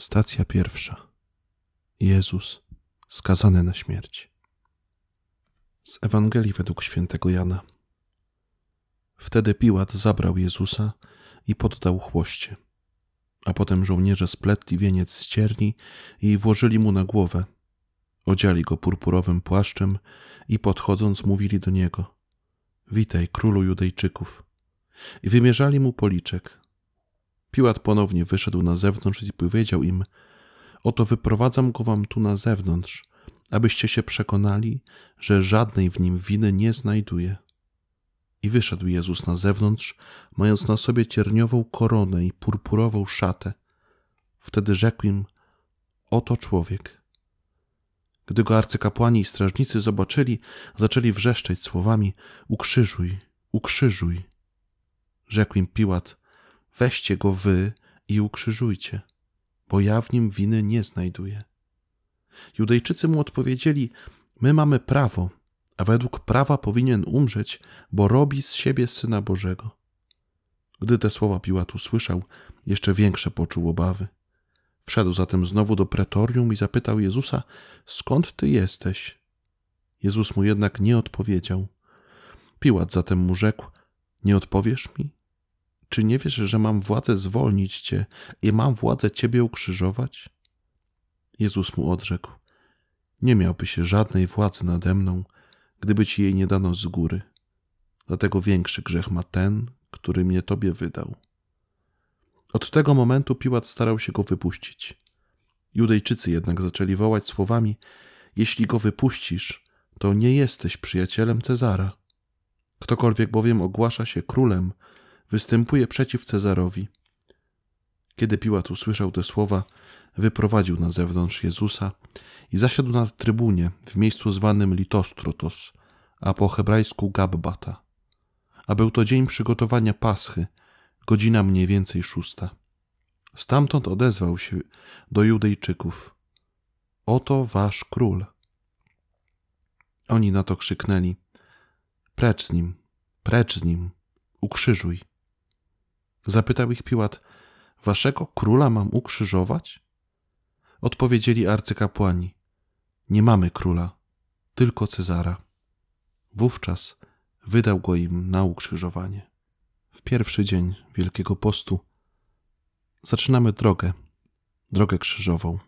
Stacja pierwsza. Jezus skazany na śmierć. Z Ewangelii według świętego Jana. Wtedy Piłat zabrał Jezusa i poddał chłoście. A potem żołnierze spletli wieniec z cierni i włożyli mu na głowę. Odziali go purpurowym płaszczem i podchodząc mówili do niego: Witaj, królu Judejczyków. I wymierzali mu policzek. Piłat ponownie wyszedł na zewnątrz i powiedział im: Oto wyprowadzam go wam tu na zewnątrz, abyście się przekonali, że żadnej w nim winy nie znajduje. I wyszedł Jezus na zewnątrz, mając na sobie cierniową koronę i purpurową szatę. Wtedy rzekł im: Oto człowiek. Gdy go arcykapłani i strażnicy zobaczyli, zaczęli wrzeszczeć słowami: Ukrzyżuj, ukrzyżuj. Rzekł im Piłat: Weźcie go wy i ukrzyżujcie, bo ja w nim winy nie znajduję. Judejczycy mu odpowiedzieli: My mamy prawo, a według prawa powinien umrzeć, bo robi z siebie syna Bożego. Gdy te słowa Piłat usłyszał, jeszcze większe poczuł obawy. Wszedł zatem znowu do pretorium i zapytał Jezusa: Skąd ty jesteś? Jezus mu jednak nie odpowiedział. Piłat zatem mu rzekł: Nie odpowiesz mi? Czy nie wiesz, że mam władzę zwolnić cię i mam władzę ciebie ukrzyżować? Jezus mu odrzekł: Nie miałby się żadnej władzy nade mną, gdyby ci jej nie dano z góry. Dlatego większy grzech ma ten, który mnie tobie wydał. Od tego momentu Piłat starał się go wypuścić. Judejczycy jednak zaczęli wołać słowami: Jeśli go wypuścisz, to nie jesteś przyjacielem Cezara. Ktokolwiek bowiem ogłasza się królem, występuje przeciw Cezarowi. Kiedy Piłat usłyszał te słowa, wyprowadził na zewnątrz Jezusa i zasiadł na trybunie w miejscu zwanym Litostrotos, a po hebrajsku Gabbata. A był to dzień przygotowania Paschy, godzina mniej więcej szósta. Stamtąd odezwał się do Judejczyków: Oto wasz król. Oni na to krzyknęli: Precz z nim, precz z nim, ukrzyżuj. Zapytał ich Piłat: Waszego króla mam ukrzyżować? Odpowiedzieli arcykapłani: Nie mamy króla, tylko Cezara. Wówczas wydał go im na ukrzyżowanie. W pierwszy dzień Wielkiego Postu zaczynamy drogę, drogę krzyżową,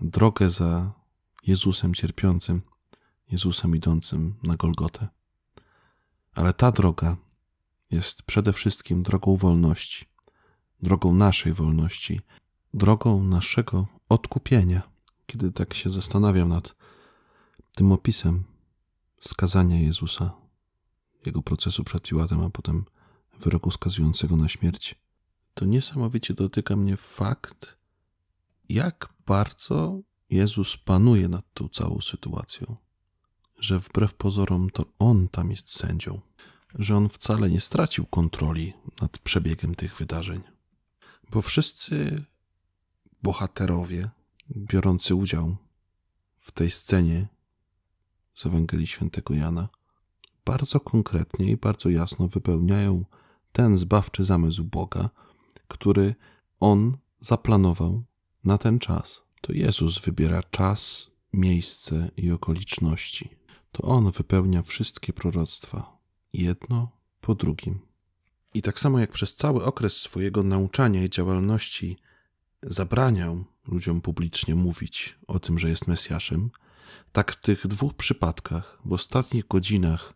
drogę za Jezusem cierpiącym, Jezusem idącym na Golgotę. Ale ta droga jest przede wszystkim drogą wolności, drogą naszej wolności, drogą naszego odkupienia. Kiedy tak się zastanawiam nad tym opisem skazania Jezusa, jego procesu przed Piłatem, a potem wyroku skazującego na śmierć, to niesamowicie dotyka mnie fakt, jak bardzo Jezus panuje nad tą całą sytuacją, że wbrew pozorom to On tam jest sędzią że on wcale nie stracił kontroli nad przebiegiem tych wydarzeń, bo wszyscy bohaterowie biorący udział w tej scenie z Ewangelii Świętego Jana bardzo konkretnie i bardzo jasno wypełniają ten zbawczy zamysł Boga, który on zaplanował na ten czas. To Jezus wybiera czas, miejsce i okoliczności. To on wypełnia wszystkie proroctwa, jedno po drugim. I tak samo jak przez cały okres swojego nauczania i działalności zabraniał ludziom publicznie mówić o tym, że jest Mesjaszem, tak w tych dwóch przypadkach, w ostatnich godzinach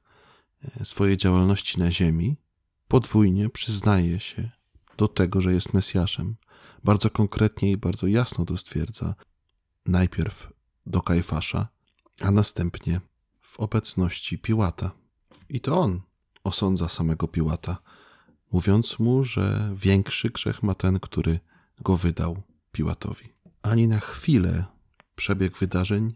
e, swojej działalności na ziemi, podwójnie przyznaje się do tego, że jest Mesjaszem. Bardzo konkretnie i bardzo jasno to stwierdza. Najpierw do Kajfasza, a następnie w obecności Piłata. I to on osądza samego Piłata, mówiąc mu, że większy grzech ma ten, który go wydał Piłatowi. Ani na chwilę przebieg wydarzeń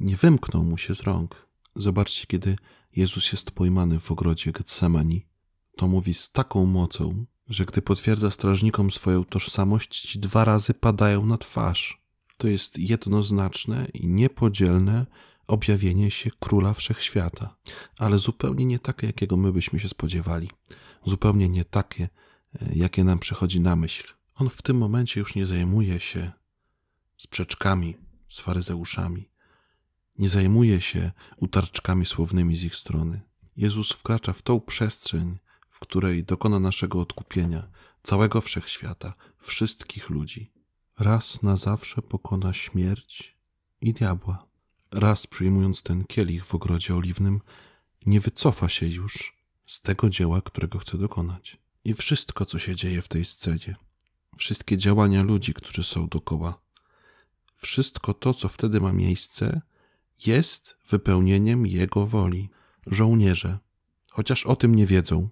nie wymknął mu się z rąk. Zobaczcie, kiedy Jezus jest pojmany w ogrodzie Getsemani, to mówi z taką mocą, że gdy potwierdza strażnikom swoją tożsamość, ci dwa razy padają na twarz. To jest jednoznaczne i niepodzielne objawienie się króla wszechświata, ale zupełnie nie takie, jakiego my byśmy się spodziewali, zupełnie nie takie, e, jakie nam przychodzi na myśl On w tym momencie już nie zajmuje się sprzeczkami z faryzeuszami, nie zajmuje się utarczkami słownymi z ich strony. Jezus wkracza w tą przestrzeń, w której dokona naszego odkupienia, całego wszechświata, wszystkich ludzi. Raz na zawsze pokona śmierć i diabła. Raz przyjmując ten kielich w ogrodzie oliwnym, nie wycofa się już z tego dzieła, którego chce dokonać. I wszystko, co się dzieje w tej scenie, wszystkie działania ludzi, którzy są dokoła, wszystko to, co wtedy ma miejsce, jest wypełnieniem Jego woli. Żołnierze, chociaż o tym nie wiedzą,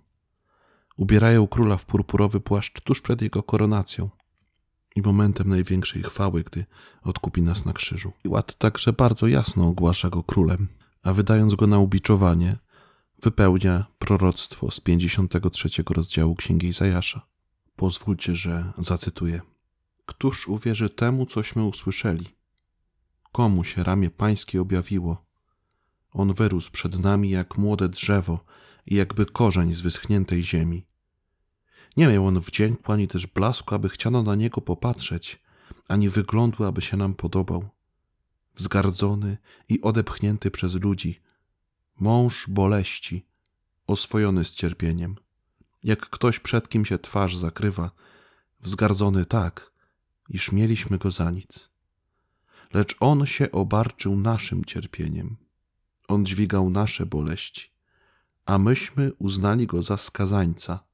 ubierają króla w purpurowy płaszcz tuż przed jego koronacją i momentem największej chwały, gdy odkupi nas na krzyżu. Piłat także bardzo jasno ogłasza go królem, a wydając go na ubiczowanie, wypełnia proroctwo z 53 rozdziału Księgi Izajasza. Pozwólcie, że zacytuję. Któż uwierzy temu, cośmy usłyszeli? Komu się ramię pańskie objawiło? On wyrósł przed nami jak młode drzewo i jakby korzeń z wyschniętej ziemi. Nie miał on wdzięku ani też blasku, aby chciano na niego popatrzeć, ani wyglądu, aby się nam podobał. Wzgardzony i odepchnięty przez ludzi, mąż boleści, oswojony z cierpieniem. Jak ktoś przed kim się twarz zakrywa, wzgardzony tak, iż mieliśmy go za nic. Lecz on się obarczył naszym cierpieniem. On dźwigał nasze boleści, a myśmy uznali go za skazańca,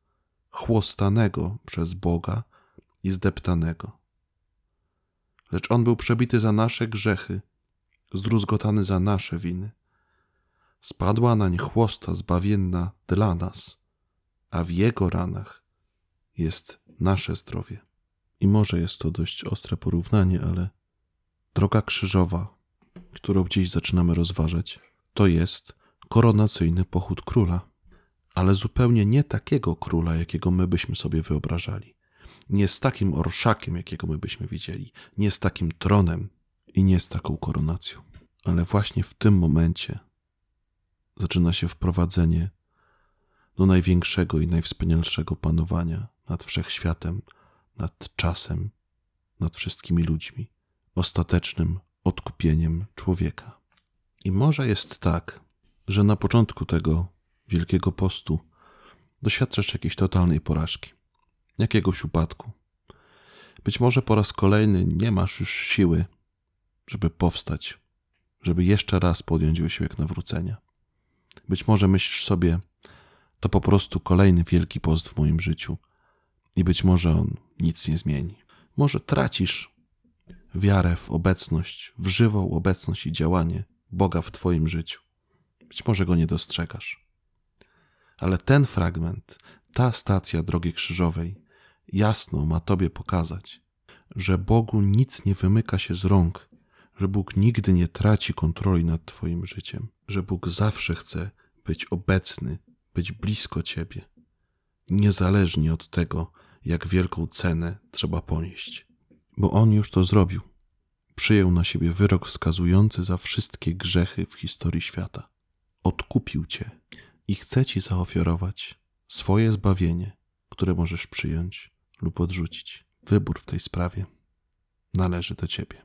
chłostanego przez Boga i zdeptanego. Lecz on był przebity za nasze grzechy, zdruzgotany za nasze winy. Spadła nań chłosta zbawienna dla nas, a w jego ranach jest nasze zdrowie. I może jest to dość ostre porównanie, ale droga krzyżowa, którą gdzieś zaczynamy rozważać, to jest koronacyjny pochód króla, ale zupełnie nie takiego króla, jakiego my byśmy sobie wyobrażali. Nie z takim orszakiem, jakiego my byśmy widzieli, nie z takim tronem i nie z taką koronacją. Ale właśnie w tym momencie zaczyna się wprowadzenie do największego i najwspanialszego panowania nad wszechświatem, nad czasem, nad wszystkimi ludźmi, ostatecznym odkupieniem człowieka. I może jest tak, że na początku tego Wielkiego Postu doświadczasz jakiejś totalnej porażki, jakiegoś upadku. Być może po raz kolejny nie masz już siły, żeby powstać, żeby jeszcze raz podjąć wysiłek nawrócenia. Być może myślisz sobie, to po prostu kolejny wielki post w moim życiu i być może on nic nie zmieni. Może tracisz wiarę w obecność, w żywą obecność i działanie Boga w Twoim życiu. Być może go nie dostrzegasz. Ale ten fragment, ta stacja drogi krzyżowej, jasno ma Tobie pokazać, że Bogu nic nie wymyka się z rąk, że Bóg nigdy nie traci kontroli nad Twoim życiem, że Bóg zawsze chce być obecny, być blisko Ciebie, niezależnie od tego, jak wielką cenę trzeba ponieść. Bo On już to zrobił. Przyjął na siebie wyrok wskazujący za wszystkie grzechy w historii świata. Odkupił Cię i chce Ci zaofiarować swoje zbawienie, które możesz przyjąć lub odrzucić. Wybór w tej sprawie należy do Ciebie.